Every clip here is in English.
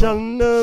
Shall know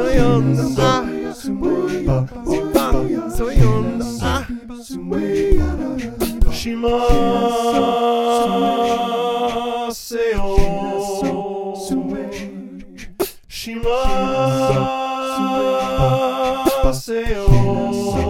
Soyunda. Soyunda. Shima. Shima. Shima. Shima.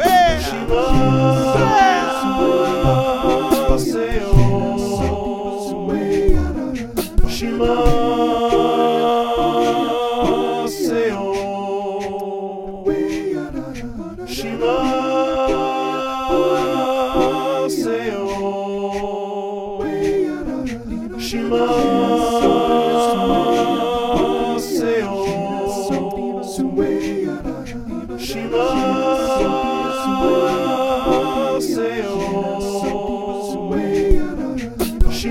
Well, she loves Seon. She loves Seon. She loves Seon. She loves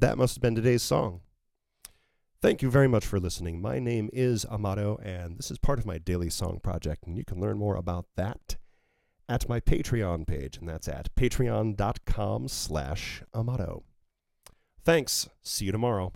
That must have been today's song. Thank you very much for listening. My name is Amato, and this is part of my daily song project, and you can learn more about that at my Patreon page, and that's at patreon.com slash Amato. Thanks. See you tomorrow.